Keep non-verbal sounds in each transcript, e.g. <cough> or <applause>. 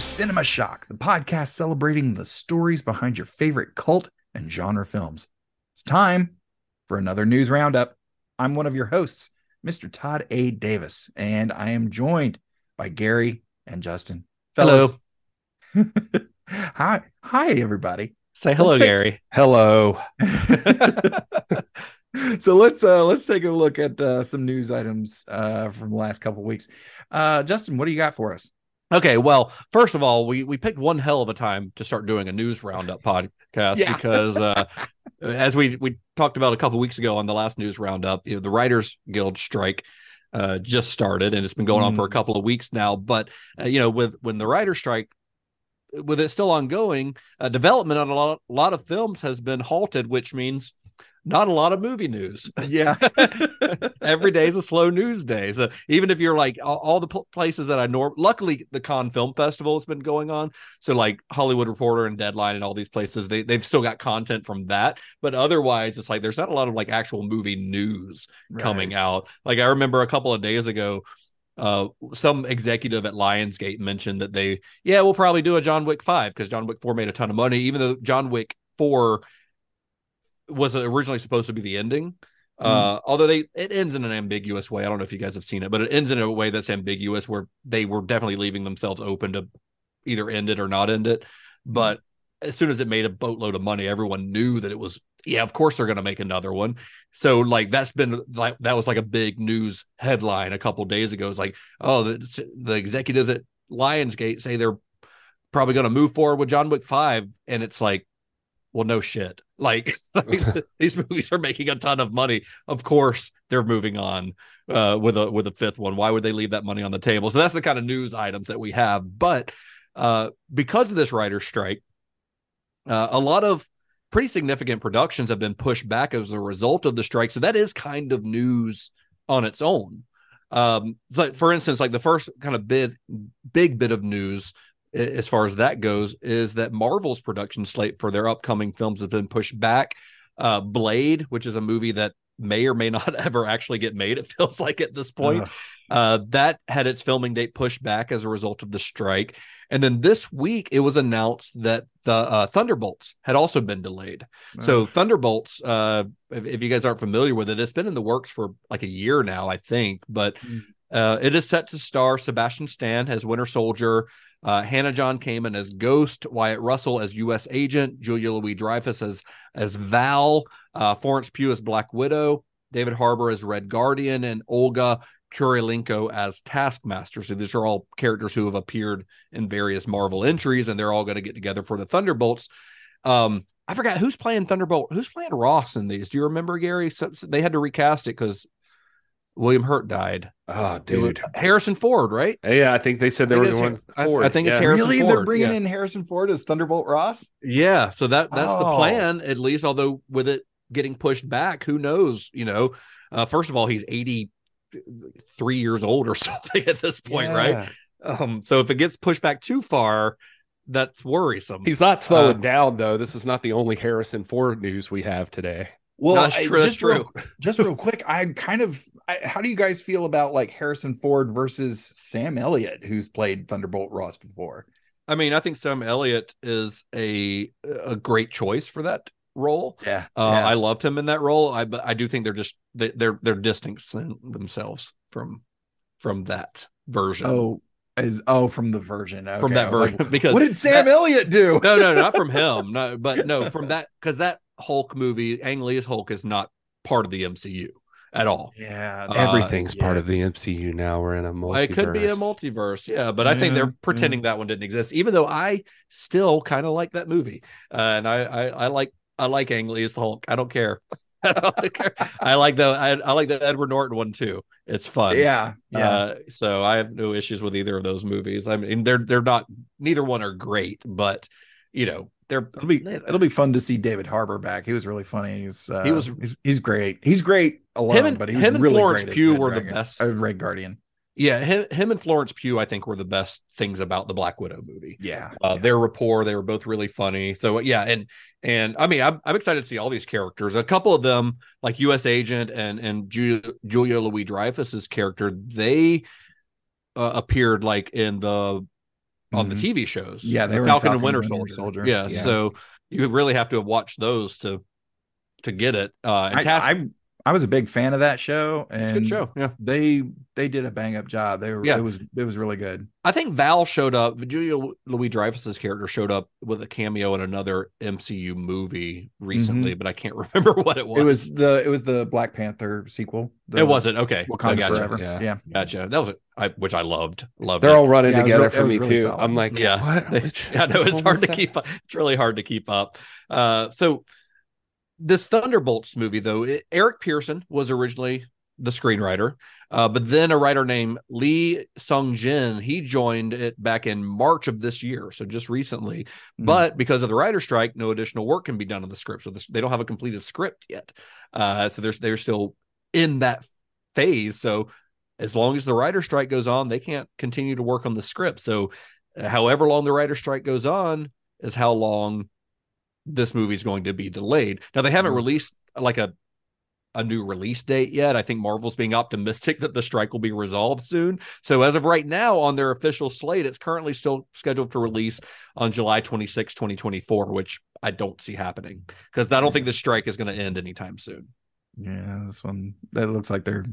and welcome to Cinema Shock, the podcast celebrating the stories behind your favorite cult and genre films. It's time for another news roundup. I'm one of your hosts, Mr. Todd A. Davis, and I am joined by Gary and Justin. Hello. <laughs> Hi, hi, everybody. Say hello, say- Gary. Hello. <laughs> so let's uh let's take a look at uh, some news items uh from the last couple weeks. Uh Justin, what do you got for us? Okay, well, first of all, we we picked one hell of a time to start doing a news roundup <laughs> podcast Yeah. because uh as we we talked about a couple weeks ago on the last news roundup, you know, the Writers Guild strike uh just started and it's been going on for a Mm. couple of weeks now, but uh, you know, with when the writer strike with it still ongoing, uh, development on a lot, a lot of films has been halted, which means not a lot of movie news. <laughs> Yeah. <laughs> Every day is a slow news day. So even if you're like all, all the pl- places that I norm, luckily the Cannes Film Festival has been going on. So like Hollywood Reporter and Deadline and all these places, they they've still got content from that. But otherwise, it's like there's not a lot of like actual movie news coming out. Like I remember a couple of days ago, uh, some executive at Lionsgate mentioned that they, yeah, we'll probably do a John Wick five because John Wick four made a ton of money, even though John Wick four was originally supposed to be the ending. Uh, although they it ends in an ambiguous way. I don't know if you guys have seen it, but it ends in a way that's ambiguous where they were definitely leaving themselves open to either end it or not end it. But as soon as it made a boatload of money, everyone knew that it was yeah, of course they're going to make another one. So like that's been like that was like a big news headline a couple days ago. It's like oh the the executives at Lionsgate say they're probably going to move forward with John Wick five, and it's like well no shit. <laughs> <laughs> Like, these movies are making a ton of money. Of course they're moving on uh, with a with a fifth one. Why would they leave that money on the table? So that's the kind of news items that we have. But uh, because of this writer strike uh, a lot of pretty significant productions have been pushed back as a result of the strike. So that is kind of news on its own. Um so for instance like the first kind of big big bit of news as far as that goes is that Marvel's production slate for their upcoming films has been pushed back. Uh, Blade, which is a movie that may or may <laughs> not ever actually get made, it feels like at this point, uh, that had its filming date pushed back as a result of the strike. And then this week, it was announced that the uh, Thunderbolts had also been delayed. So Thunderbolts, uh, if, if you guys aren't familiar with it, it's been in the works for like a year now, I think. But Mm. uh, it is set to star Sebastian Stan as Winter Soldier, uh, Hannah John Kamen as Ghost, Wyatt Russell as U.S. Agent, Julia Louis Dreyfus as as Val, uh, Florence Pugh as Black Widow, David Harbour as Red Guardian, and Olga Kurylenko as Taskmaster. So these are all characters who have appeared in various Marvel entries, and they're all going to get together for the Thunderbolts. Um, I forgot who's playing Thunderbolt. Who's playing Ross in these? Do you remember Gary? So, so they had to recast it because William Hurt died. Oh, It was dude. Harrison Ford, right? Yeah, I think they said they I were going. Har- I- I think it's Harrison really? They're bringing yeah. in Harrison Ford as Thunderbolt Ross? Yeah, so that that's the Oh. plan at least. Although with it getting pushed back, who knows? You know, uh, first of all, he's eighty three years old or <laughs> something at this point, right? Um, so if it gets pushed back too far, that's worrisome. He's not slowing Uh, down though. This is not the only Harrison Ford news we have today. Well, That's I- true, that's just real, just real <laughs> quick, I kind of, I, how do you guys feel about like Harrison Ford versus Sam Elliott, who's played Thunderbolt Ross before? I mean, I think Sam Elliott is a a great choice for that role. Yeah, Uh, I loved him in that role. I but I do think they're just they, they're they're distancing themselves from from that version. oh, as oh from the version from that I was like, version <laughs> because what did Sam that- Elliott do? no, no, not from <laughs> him. No, but no, from that because that Hulk movie, Ang Lee's Hulk, is not part of the MCU at all. Yeah, Uh, Everything's part of the MCU now. We're in a multiverse. It could be a multiverse, yeah, but I think they're pretending that one didn't exist, even though I still kind of like that movie, uh, and I, I I like I like Ang Lee's Hulk. I don't care. <laughs> I don't care. I like the I, I like the Edward Norton one too. It's fun. yeah, yeah. Uh, so I have no issues with either of those movies. I mean, they're they're not neither one are great, but you know they're It'll be it'll be fun to see David Harbour back. He was really funny. He's uh, He was- he's, he's great. He's great alone, Him and- but he was him and really Florence Pugh Red were the best. uh, Red Guardian. yeah. Him, him and Florence Pugh, I think, were the best things about the Black Widow movie. Yeah, uh, yeah. their rapport they were both really funny so yeah and and i mean I'm, I'm excited to see all these characters a couple of them like us agent and and Ju- julia louis dreyfus's character they uh, appeared like in the on the Mhm. TV shows. Yeah, they Uh, were Falcon, and Falcon Winter and Winter Soldier. Soldier. Yeah, Yeah. so you really have to have watched those to to get it. Uh, and I, Task, I I was a big fan of that show, and it's a good show. Yeah, they they did a bang up job. They were Yeah. it was it was really good. I think Val showed up. Julia Louis Dreyfus's character showed up with a cameo in another MCU movie recently, but I can't <laughs> remember what it was. Mm-hmm. It was the it was the Black Panther sequel. The it wasn't okay. Wakanda gotcha. Forever. yeah. Yeah. Gotcha. That was it. I, which I loved. Loved They're it. all running Yeah, it was together real- it for me really too. solid. I'm like, Yeah. <laughs> <laughs> what? They- Which- yeah, no, it's hard to that? keep up. It's really hard to keep up. Uh, so this Thunderbolts movie, though, it, Eric Pearson was originally the screenwriter, uh, but then a writer named Lee Sung Jin he joined it back in March of this year, so just recently. Mhm. But because of the writer strike, no additional work can be done on the script, so this, they don't have a completed script yet. Uh, so they're they're still in that phase. So as long as the writer strike goes on, they can't continue to work on the script. So uh, however long the writer strike goes on is how long this movie is going to be delayed. Now they haven't Mhm. released like a a new release date yet. I think Marvel's being optimistic that the strike will be resolved soon. So as of right now on their official slate, it's currently still scheduled to release on July 26, 2024, which I don't see happening because I don't think the strike is going to end anytime soon. Yeah, this one that looks like they're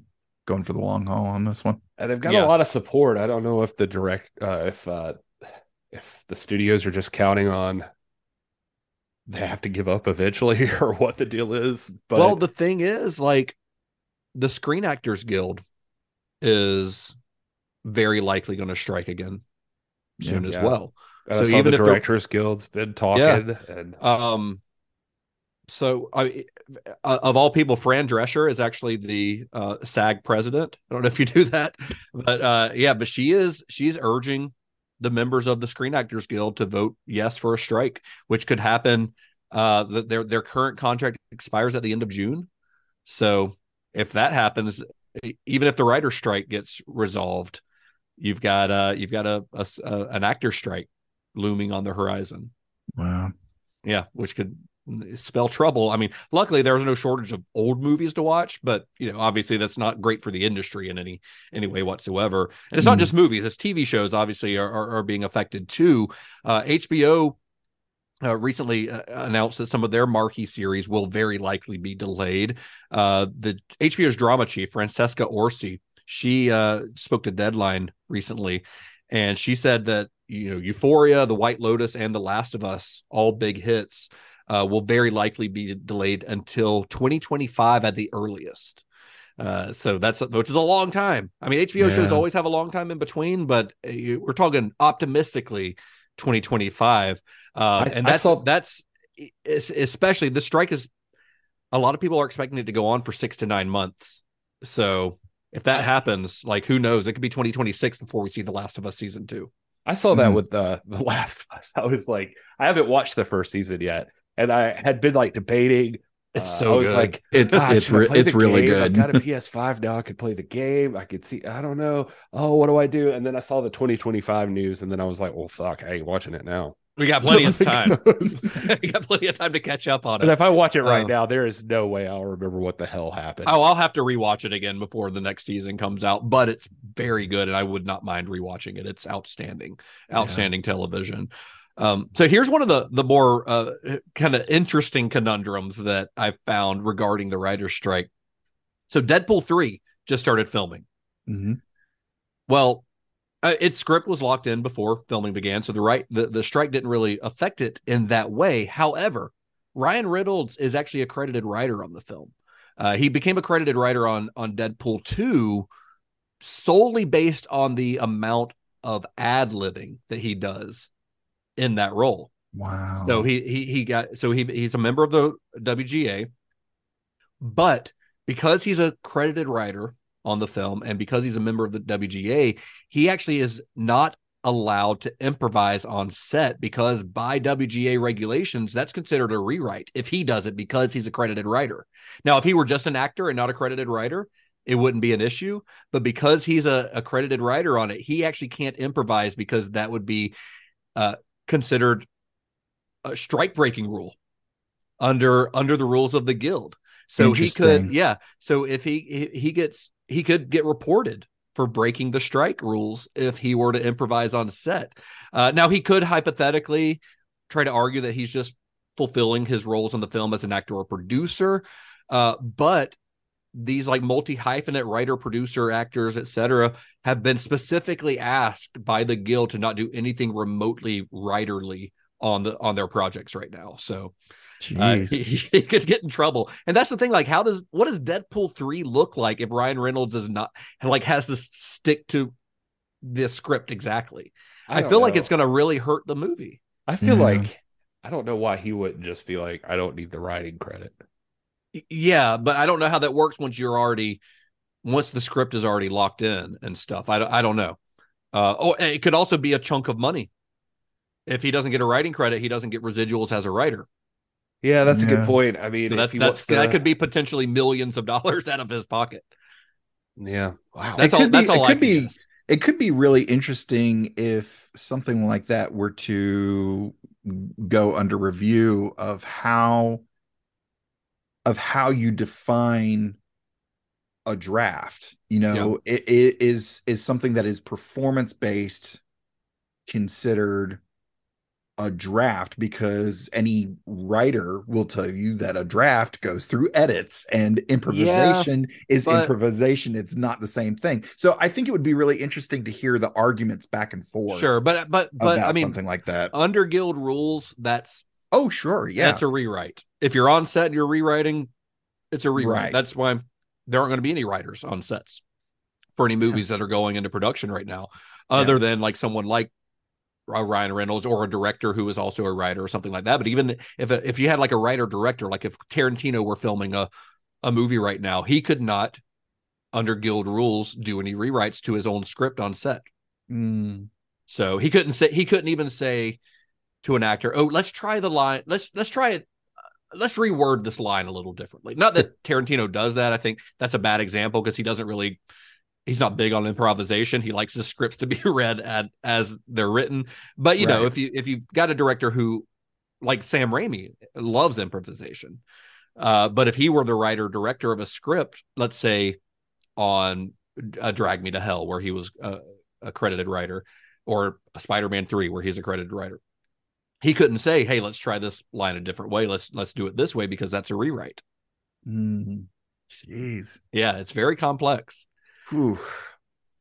going for the long haul on this one. And they've got Yeah. a lot of support. I don't know if the direct, uh, if uh, if the studios are just counting on they have to give up eventually, <laughs> or what the deal is. But well, the thing is, like, the Screen Actors Guild is very likely going to strike again soon Yeah. as Yeah. well. and so even the if directors guild's been talking, and Um, so I, uh, of all people, Fran Drescher is actually the uh, SAG president. I don't know if you <laughs> do that, but uh, yeah, but she is she's urging the members of the Screen Actors Guild to vote yes for a strike, which could happen. Uh, the, their their current contract expires at the end of June, so if that happens, even if the writer strike gets resolved, you've got uh you've got a an actor strike looming on the horizon. Wow. Yeah, which could spell trouble. I mean, luckily there's no shortage of old movies to watch, but you know, obviously that's not great for the industry in any any way whatsoever. And it's not Mhm. just movies; it's TV shows. Obviously, are are, are being affected too. Uh, HBO uh, recently uh, announced that some of their marquee series will very likely be delayed. Uh, the HBO's drama chief, Francesca Orsi, she uh, spoke to Deadline recently, and she said that you know Euphoria, The White Lotus, and The Last of Us, all big hits, uh, will very likely be delayed until 2025 at the earliest. Uh, so that's which is a long time. I mean, HBO shows always have a long time in between, but uh, we're talking optimistically 2025. Uh, I- and that's saw- that's especially the strike is a lot of people are expecting it to go on for six to nine months. So if that happens, like who knows? It could be 2026 before we see The Last of Us season two. I saw that Mhm. with the <laughs> the Last of Us. I was like, I haven't watched the first season yet, and I had been like debating. It's uh, so I was good. like, It's "Ah, it's should re- it's really game? good. I've got a <laughs> PS5 now. I could play the game. I could see. I don't know. Oh, what do I do? And then I saw the 2025 news, and then I was like, well, fuck, I ain't watching it now. We got plenty of <laughs> time. <laughs> We got plenty of time to catch up on And it. if I watch it right Oh. now, there is no way I'll remember what the hell happened. Oh, I'll have to rewatch it again before the next season comes out, but it's very good, and I would not mind rewatching it. It's outstanding, outstanding television. Um, so here's one of the the more uh, kind of interesting conundrums that I found regarding the writer's strike. So Deadpool three just started filming. Mhm. Well, uh, its script was locked in before filming began, so the right the, the strike didn't really affect it in that way. However, Ryan Reynolds is actually a credited writer on the film. Uh, he became a credited writer on on Deadpool two solely based on the amount of ad libbing that he does in that role. Wow. So he he he got so he he's a member of the WGA, but because he's a credited writer on the film and because he's a member of the WGA, he actually is not allowed to improvise on set because by WGA regulations that's considered a rewrite if he does it because he's a credited writer. Now if he were just an actor and not a credited writer, it wouldn't be an issue, but because he's a accredited writer on it, he actually can't improvise because that would be uh, considered a strike breaking rule under under the rules of the guild. So he could, yeah. So if he he, gets he could get reported for breaking the strike rules if he were to improvise on set. Uh, now he could hypothetically try to argue that he's just fulfilling his roles in the film as an actor or producer, uh, but these like multi hyphenate writer, producer, actors, etc., have been specifically asked by the guild to not do anything remotely writerly on the on their projects right now. So uh, <laughs> he, he, could get in trouble. And that's the thing. Like, how does what does Deadpool three look like if Ryan Reynolds is not like has to stick to the script exactly? I, I feel know. like it's going to really hurt the movie. I feel yeah. like I don't know why he wouldn't just be like, I don't need the writing credit. Yeah, but I don't know how that works once you're already once the script is already locked in and stuff. I, I don't know. Uh, oh, it could also be a chunk of money. If he doesn't get a writing credit, he doesn't get residuals as a writer. Yeah, that's yeah. a good point. I mean, so that's, that's to... that could be potentially millions of dollars <laughs> out of his pocket. Yeah, wow. That's all. Be, that's all. It could be. Guess. It could be really interesting if something like that were to go under review of how of how you define a draft you know it, it is is something that is performance based considered a draft because any writer will tell you that a draft goes through edits and improvisation yeah, is but, improvisation. It's not the same thing. So i think it would be really interesting to hear the arguments back and forth sure but but but i mean something like that. under guild rules that's oh sure yeah that's a rewrite if you're on set and you're rewriting it's a rewrite right. that's why there aren't going to be any writers on sets for any movies yeah. that are going into production right now other yeah. than like someone like Ryan Reynolds or a director who is also a writer or something like that. But even if if you had like a writer director, like if Tarantino were filming a a movie right now, he could not, under guild rules, do any rewrites to his own script on set. Mm. So he couldn't say he couldn't even say to an actor, "Oh, let's try the line. Let's let's try it. Let's reword this line a little differently." Not that Tarantino does that. I think that's a bad example because he doesn't really he's not big on improvisation. He likes the scripts to be <laughs> read at, as they're written. But you right. know, if you if you've got a director who, like Sam Raimi, loves improvisation, uh, but if he were the writer director of a script, let's say on a Drag Me to Hell, where he was a, a credited writer, or a Spider-Man Three, where he's a credited writer, he couldn't say, "Hey, let's try this line a different way. Let's let's do it this way," because that's a rewrite. Mm. Jeez. Yeah, it's very complex. Whew.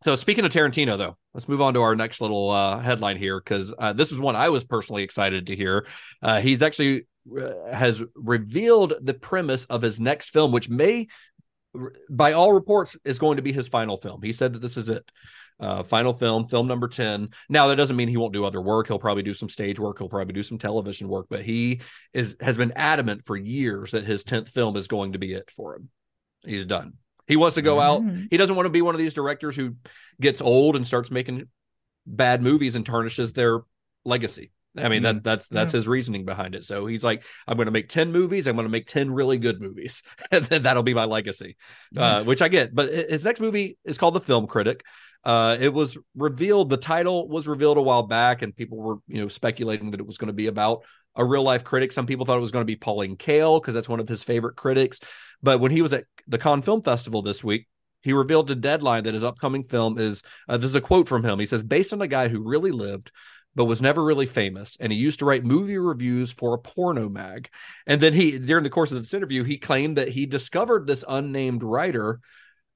So speaking of Tarantino, though, let's move on to our next little uh, headline here because uh, this is one I was personally excited to hear. Uh, he's actually uh, has revealed the premise of his next film, which may, by all reports, is going to be his final film. He said that this is it. Uh, final film, film number 10. Now, that doesn't mean he won't do other work. He'll probably do some stage work. He'll probably do some television work, but he is has been adamant for years that his 10th film is going to be it for him. He's done. He wants to go mm-hmm. out. He doesn't want to be one of these directors who gets old and starts making bad movies and tarnishes their legacy. I mean, that that's that's yeah. his reasoning behind it. So he's like, I'm going to make 10 movies. I'm going to make 10 really good movies. <laughs> and then that'll be my legacy, uh, nice. uh, which I get. But his next movie is called The Film Critic. Uh, it was revealed, the title was revealed a while back, and people were, you know, speculating that it was going to be about a real life critic. Some people thought it was going to be Pauline Kael because that's one of his favorite critics. But when he was at the Cannes Film Festival this week, he revealed to Deadline that his upcoming film is uh, this is a quote from him. He says, based on a guy who really lived, but was never really famous. And he used to write movie reviews for a porno mag. And then he, during the course of this interview, he claimed that he discovered this unnamed writer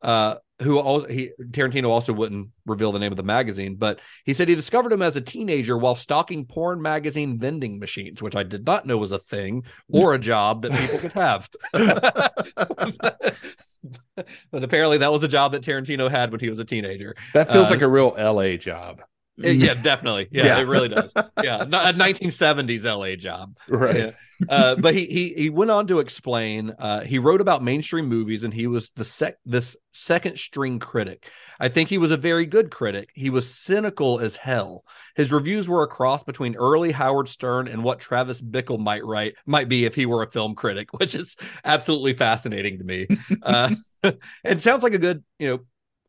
uh, who also he Tarantino also wouldn't reveal the name of the magazine, but he said he discovered him as a teenager while stocking porn magazine vending machines, which I did not know was a thing or a job that people could have. <laughs> but apparently that was a job that Tarantino had when he was a teenager. That feels uh, like a real LA job. Yeah, <laughs> definitely. Yeah, yeah, it really does. <laughs> Yeah, a 1970s LA job. Right. Yeah. Uh, but he he he went on to explain. Uh, he wrote about mainstream movies, and he was the sec this second string critic. I think he was a very good critic. He was cynical as hell. His reviews were a cross between early Howard Stern and what Travis Bickle might write might be if he were a film critic, <laughs> which is absolutely fascinating to me. uh, it sounds like a good you know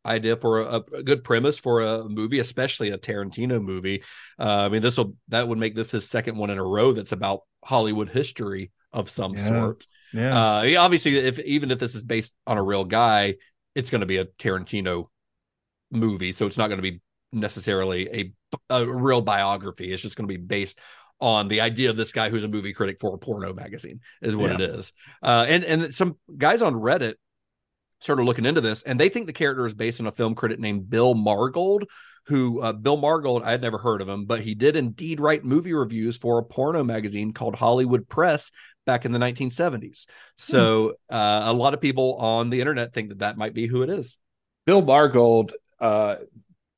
idea for a, a, good premise for a movie, especially a Tarantino movie. Uh, I mean, this will that would make this his second one in a row that's about Hollywood history of some yeah. sort. Yeah. Uh, obviously, if even if this is based on a real guy, it's going to be a Tarantino movie, so it's not going to be necessarily a a real biography. It's just going to be based on the idea of this guy who's a movie critic for a porno magazine is what Yeah. it is. Uh, and and some guys on Reddit started looking into this, and they think the character is based on a film critic named Bill Margold. Who uh, Bill Margold? I had never heard of him, but he did indeed write movie reviews for a porno magazine called Hollywood Press back in the 1970s. So uh, a lot of people on the internet think that that might be who it is. Bill Margold uh,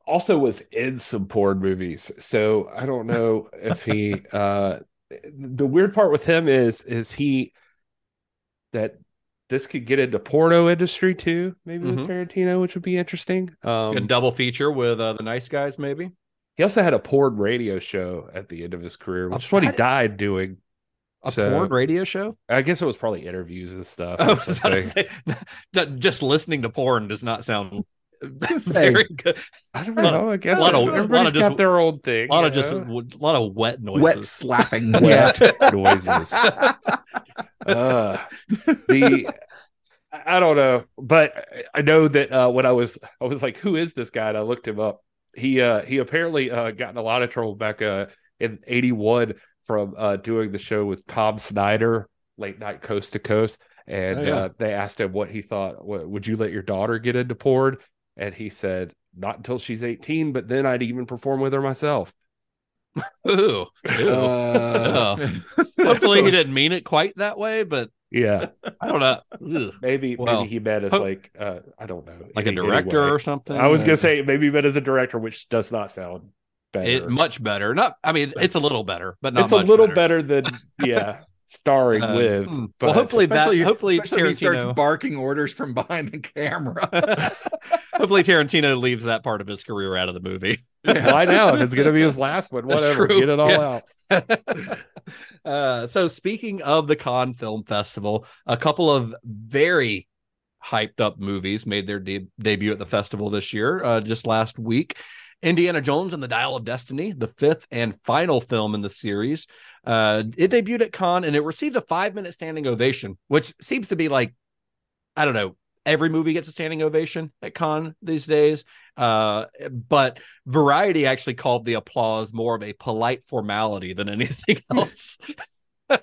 also was in some porn movies, so I don't know <laughs> if he. Uh, the weird part with him is is he that this could get into porno industry too, maybe Mhm. with Tarantino, which would be interesting. a Um, double feature with uh, the Nice Guys, maybe. he also had a porn radio show at the end of his career, which is what he died doing. A So- porn radio show. I guess it was probably interviews and stuff. Oh, or <laughs> I was about to something. say, <laughs> just listening to porn does not sound <laughs> very good. I don't know. I guess lot of- everybody's lot of just- got their own thing. A lot you of just a lot of wet noises. Wet slapping. wet noises. <laughs> <laughs> Uh, the I don't know, but I know that uh, when I was I was like, who is this guy? And I looked him up. He uh, he apparently uh, got in a lot of trouble back uh, in '81 from uh, doing the show with Tom Snyder, late night coast to coast, and Oh, yeah. uh, they asked him what he thought. Would you let your daughter get into porn? And he said, not until she's 18, but then I'd even perform with her myself. <laughs> Ooh, ew. Uh, <laughs> Hopefully he didn't mean it quite that way, but Yeah, I don't know. Ugh. maybe Well, maybe he meant as ho- like uh, I don't know, Like any- a director anyway. or something. I was Uh, gonna say maybe he meant as a director, which does not sound better. it much better. Not, I mean, it's a little better, but not it's a much little better, than yeah, <laughs> starring Uh, with. hmm. But well, hopefully that. Hopefully especially if he starts barking orders from behind the camera. <laughs> <laughs> hopefully Tarantino leaves that part of his career out of the movie. why now? If it's gonna be his <laughs> last one, whatever, get it all Yeah. out. uh, so speaking of the Cannes Film Festival, a couple of very hyped up movies made their de- debut at the festival this year, uh, just last week. Indiana Jones and the Dial of Destiny, the fifth and final film in the series. Uh, it debuted at Cannes and it received a five minute standing ovation, which seems to be like, I don't know, every movie gets a standing ovation at Cannes these days. Uh, but Variety actually called the applause more of a polite formality than <laughs> anything else. <laughs>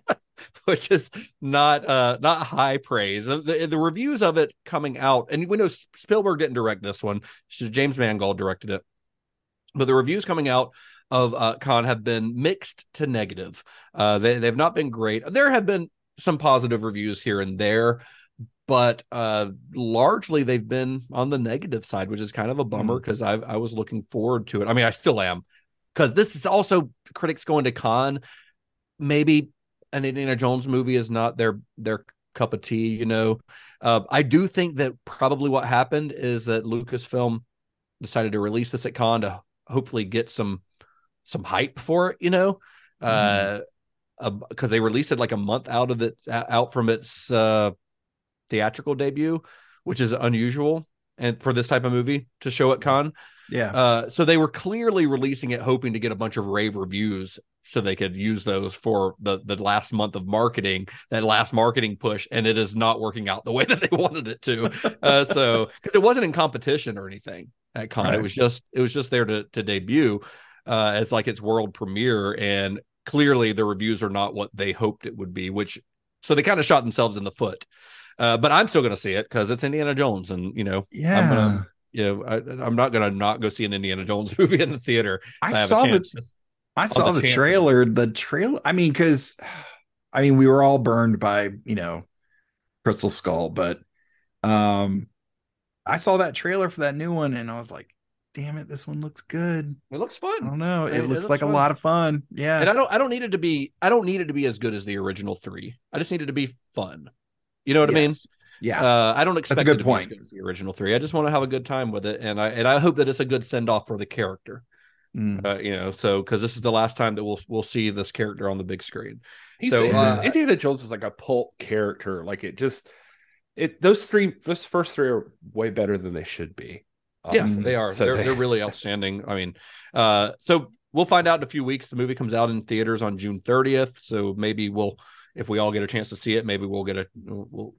Which is not uh not high praise. The, the, reviews of it coming out, and we know Spielberg didn't direct this one. James Mangold directed it, but the reviews coming out of uh, Cannes have been mixed to negative. Uh, they they've not been great. There have been some positive reviews here and there, but uh, largely they've been on the negative side, which is kind of a bummer because I I was looking forward to it. I mean, I still am because this is also critics going to Cannes. Maybe an Indiana Jones movie is not their their cup of tea. You know, uh, I do think that probably what happened is that Lucasfilm decided to release this at Cannes to hopefully get some some hype for it. You know, uh, because they released it like a month out of it out from its uh theatrical debut, which is unusual and for this type of movie to show at Cannes. yeah. Uh, so they were clearly releasing it, hoping to get a bunch of rave reviews, so they could use those for the the last month of marketing, that last marketing push, and it is not working out the way <laughs> that they wanted it to. Uh, so because it wasn't in competition or anything at Cannes, Right. it was just it was just there to to debut uh, as like its world premiere, and clearly the reviews are not what they hoped it would be, which so they kind of shot themselves in the foot. Uh, but I'm still going to see it because it's Indiana Jones, and you know, yeah. I'm gonna you know, I, I'm not gonna not go see an Indiana Jones <laughs> movie in the theater. if I saw the I saw the the, trailer. The trailer. I mean, because I mean, we were all burned by you know Crystal Skull, but um, I saw that trailer for that new one, and I was like, "Damn it, this one looks good." It looks fun. I don't know. It, It- it looks looks like fun. a lot of fun. Yeah. and I don't. I don't need it to be. I don't need it to be as good as the original three. I just need it to be fun. You know what I mean? Yeah. Uh, I don't expect good it to point. be as good as the original three. I just want to have a good time with it, and I and I hope that it's a good send off for the character. Mm. Uh, you know, so because this is the last time that we'll we'll see this character on the big screen. He's, So, he's- uh, Indiana Jones is like a pulp character. Like it just it those three those first three are way better than they should be. Yes, they are. So they're they- they're really <laughs> outstanding. I mean, uh, so we'll find out in a few weeks. The movie comes out in theaters on June 30th. So maybe we'll, if we all get a chance to see it, maybe we'll get a we'll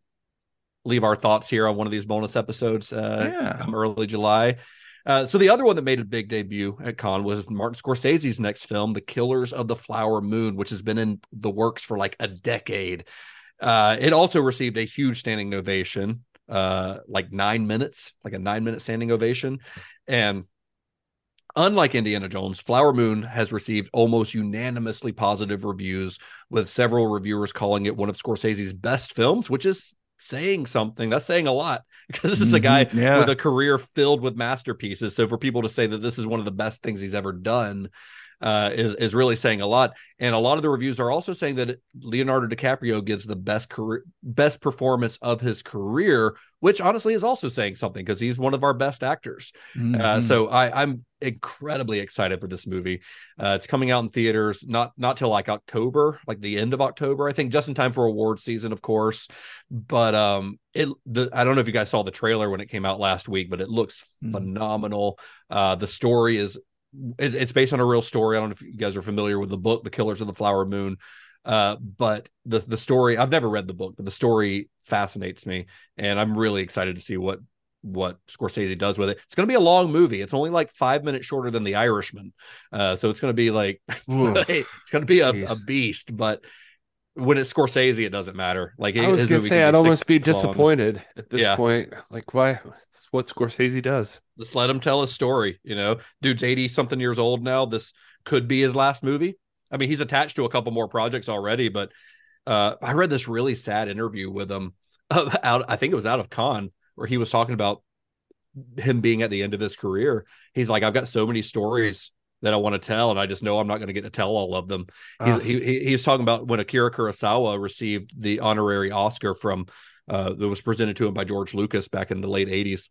leave our thoughts here on one of these bonus episodes uh, Yeah. early July. Uh, so the other one that made a big debut at Cannes was Martin Scorsese's next film, The Killers of the Flower Moon, which has been in the works for like a decade. Uh, it also received a huge standing ovation, uh, like nine minutes, like a nine minute standing ovation. And unlike Indiana Jones, Flower Moon has received almost unanimously positive reviews, with several reviewers calling it one of Scorsese's best films, which is saying something. That's saying a lot because this is a guy Mhm, yeah. with a career filled with masterpieces. So for people to say that this is one of the best things he's ever done uh, is is really saying a lot. And a lot of the reviews are also saying that Leonardo DiCaprio gives the best career, best performance of his career, which honestly is also saying something because he's one of our best actors. Uh, Mhm. so I, I'm incredibly excited for this movie. Uh, it's coming out in theaters not not till like October, like the end of October, I think, just in time for award season, of course. But um, it the I don't know if you guys saw the trailer when it came out last week, but it looks Mhm. phenomenal. Uh, the story is it, it's based on a real story. I don't know if you guys are familiar with the book, The Killers of the Flower Moon. Uh, but the the story I've never read the book, but the story fascinates me, and I'm really excited to see what what Scorsese does with it. It's going to be a long movie. It's only like five minutes shorter than The Irishman, uh, so it's going to be like <laughs> it's going to be a, a beast. But when it's Scorsese, it doesn't matter. Like I was gonna say I'd almost be minutes long. disappointed at this Yeah. point. Like, why? It's what Scorsese does. Just let him tell his story. You know, dude's eighty something years old now. This could be his last movie. I mean, he's attached to a couple more projects already, but uh, I read this really sad interview with him <laughs> uh, out. I think it was out of Cannes where he was talking about him being at the end of his career. He's like, I've got so many stories that I want to tell, and I just know I'm not going to get to tell all of them. He's, Ah. he, he he's talking about when Akira Kurosawa received the honorary Oscar from uh, that was presented to him by George Lucas back in the late '80s.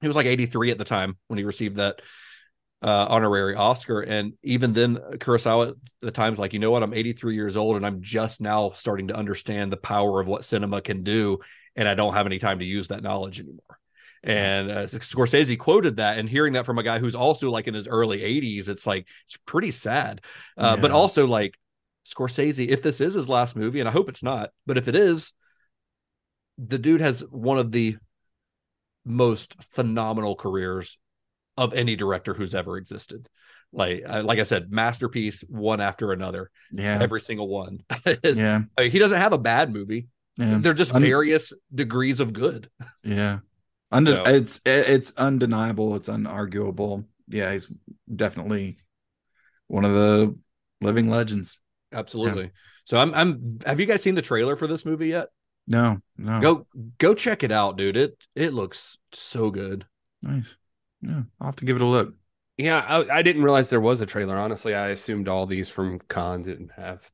He was like 83 at the time when he received that uh, honorary Oscar, and even then, Kurosawa at the time's like, you know what, I'm 83 years old, and I'm just now starting to understand the power of what cinema can do, and I don't have any time to use that knowledge anymore. And uh, Scorsese quoted that, and hearing that from a guy who's also like in his early 80s, it's like it's pretty sad. Uh, But also like Scorsese, if this is his last movie, and I hope it's not, but if it is, the dude has one of the most phenomenal careers of any director who's ever existed. Like, like I said, masterpiece one after another, yeah, every single one. <laughs> Yeah, I mean, he doesn't have a bad movie. yeah, They're just Un- various degrees of good. yeah. It's it's undeniable. It's unarguable. Yeah, he's definitely one of the living legends. Absolutely. So I'm I'm have you guys seen the trailer for this movie yet? No, no, Go go check it out, dude. It it looks so good. nice. Yeah, I'll have to give it a look. Yeah, I, I didn't realize there was a trailer. Honestly, I assumed all these from Cannes didn't have.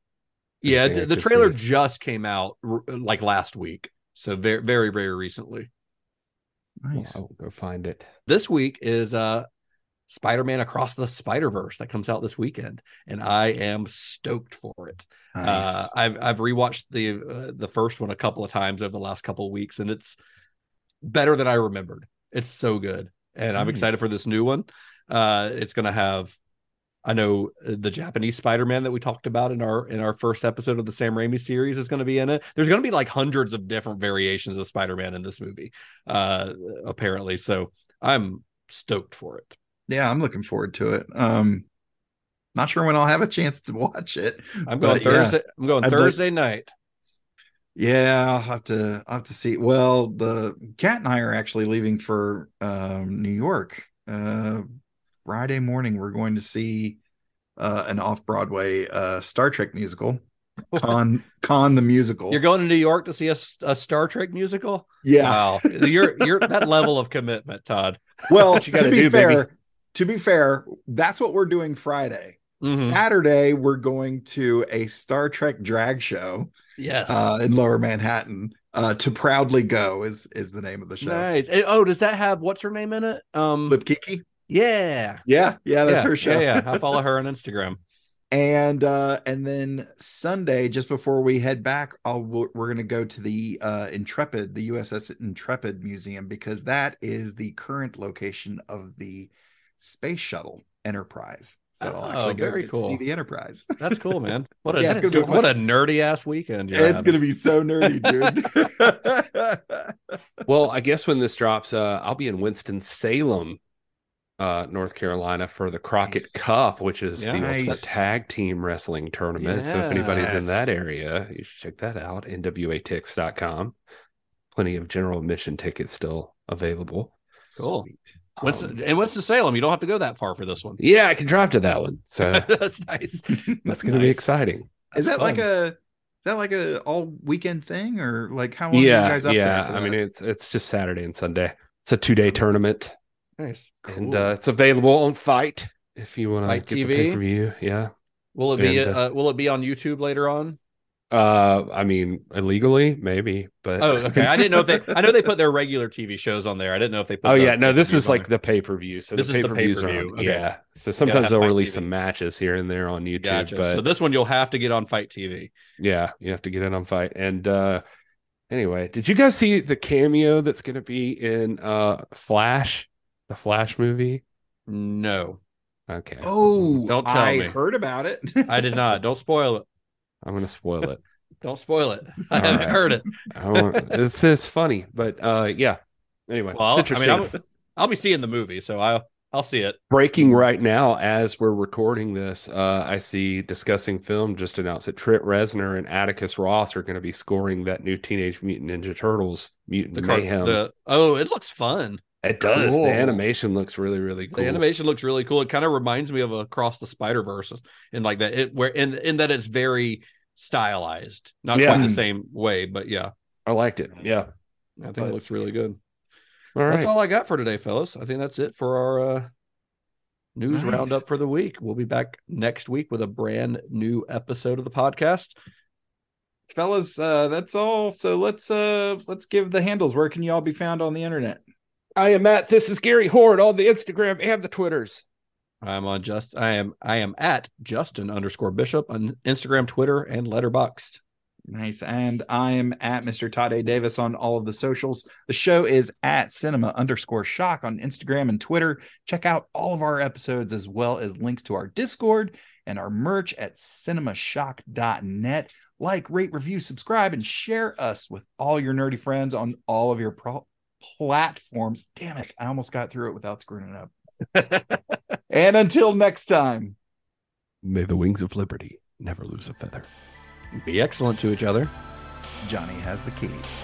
Yeah, the, the trailer see. just came out r- like last week. So very very very recently. Nice. I'll go find it. This week is uh Spider-Man Across the Spider-Verse that comes out this weekend and I am stoked for it. nice. Uh, I've I've rewatched the uh, the first one a couple of times over the last couple of weeks, and it's better than I remembered. It's so good, and I'm excited for this new one. Uh, it's gonna have, I know uh, the Japanese Spider-Man that we talked about in our in our first episode of the Sam Raimi series is going to be in it. There's going to be like hundreds of different variations of Spider-Man in this movie, uh, apparently. So I'm stoked for it. yeah, I'm looking forward to it. Um, not sure when I'll have a chance to <laughs> watch it. I'm going but yeah. Thursday. I'm going I'd like- Thursday night. Yeah, I'll have to I'll have to see. Well, the cat and I are actually leaving for um New York. Uh Friday morning we're going to see uh an off-Broadway uh Star Trek musical. Con Con the musical. You're going to New York to see a, a Star Trek musical? yeah. Wow, you're you're that level of commitment, Todd. Well, to be do, fair, baby. to be fair, that's what we're doing Friday. Mhm. Saturday we're going to a Star Trek drag show Yes, uh in Lower Manhattan. Uh to proudly go is is the name of the show. nice. Eh, Oh, does that have what's her name in it? Um, Flip Kiki? Yeah, Yeah, yeah, that's yeah, her show. Yeah, yeah, I follow her on <laughs> Instagram. and uh and then sunday just before we head back I'll, we're we're gonna go to the uh intrepid the uss intrepid museum because that is the current location of the space shuttle enterprise so i'll Oh, actually go very get to see the enterprise That's cool, <laughs> man. What a Yeah, it's gonna be what a nerdy ass weekend. you're it's having. gonna be so nerdy dude <laughs> Well, I guess when this drops, uh, I'll be in Winston Salem uh, North Carolina for the Crockett Nice. Cup, which is Yeah. the Nice. tag team wrestling tournament. So if anybody's in that area, you should check that out. NWATix.com. Plenty of general admission tickets still available. Cool. Sweet. What's Um, and what's the Salem? You don't have to go that far for this one. yeah, I can drive to that one. So <laughs> That's nice. <laughs> that's going to be Nice. exciting. Is that like a is that like a all weekend thing or like how long are you Yeah, guys up yeah. there? for I mean, it's it's just Saturday and Sunday. It's a two day tournament, Nice. and uh, it's available on FITE if you want to Fight get the pay per view. Yeah. Will it be And, uh, uh, will it be on YouTube later on? Uh, I mean, illegally maybe, but Oh, okay. I didn't know if they I know they put their regular TV shows on there. I didn't know if they put Oh yeah, no, this is like there. the pay per view. So This the is the pay-per-views are pay-per-view. Okay. Yeah. So sometimes have they'll release TV. some matches here and there on YouTube, Gotcha. but so this one you'll have to get on FITE TV. yeah, you have to get in on fight. And uh anyway, did you guys see the cameo that's going to be in uh Flash, the Flash movie? No, Okay, oh, Don't tell I me. heard about it. I did not. <laughs> Don't spoil it. I'm going to spoil it. <laughs> Don't spoil it. I All haven't right. heard it. I don't, it's it's funny, but uh yeah. Anyway, Well, it's I mean, I'll, I'll be seeing the movie, so I'll I'll see it. breaking right now as we're recording this uh i see discussing film just announced that trent reznor and atticus ross are going to be scoring that new teenage mutant ninja turtles mutant The, car- mayhem the oh, it looks fun. It does Cool. the animation looks really really cool The animation looks really cool. It kind of reminds me of Across the Spider Verse, and like that. It where in in that it's very stylized, not Yeah. quite the same way, but yeah, i liked it yeah I think But- it looks really good. all right That's all I got for today, fellas. I think that's it for our uh, news Nice. roundup for the week. We'll be back next week with a brand new episode of the podcast. Fellas, uh, that's all. So let's uh let's give the handles. Where can you all be found on the internet? I am at this is gary horne on the instagram and the twitters I'm on just I am I am at Justin underscore Bishop on Instagram, Twitter, and Letterboxd. Nice. And I am at Mr. Todd A. Davis on all of the socials. The show is at cinema underscore shock on Instagram and Twitter. Check out all of our episodes as well as links to our Discord and our merch at cinemashock.net. Like, rate, review, subscribe, and share us with all your nerdy friends on all of your pro- platforms. Damn it. I almost got through it without screwing it up. <laughs> and until next time. may the wings of liberty never lose a feather Be excellent to each other. Johnny has the keys.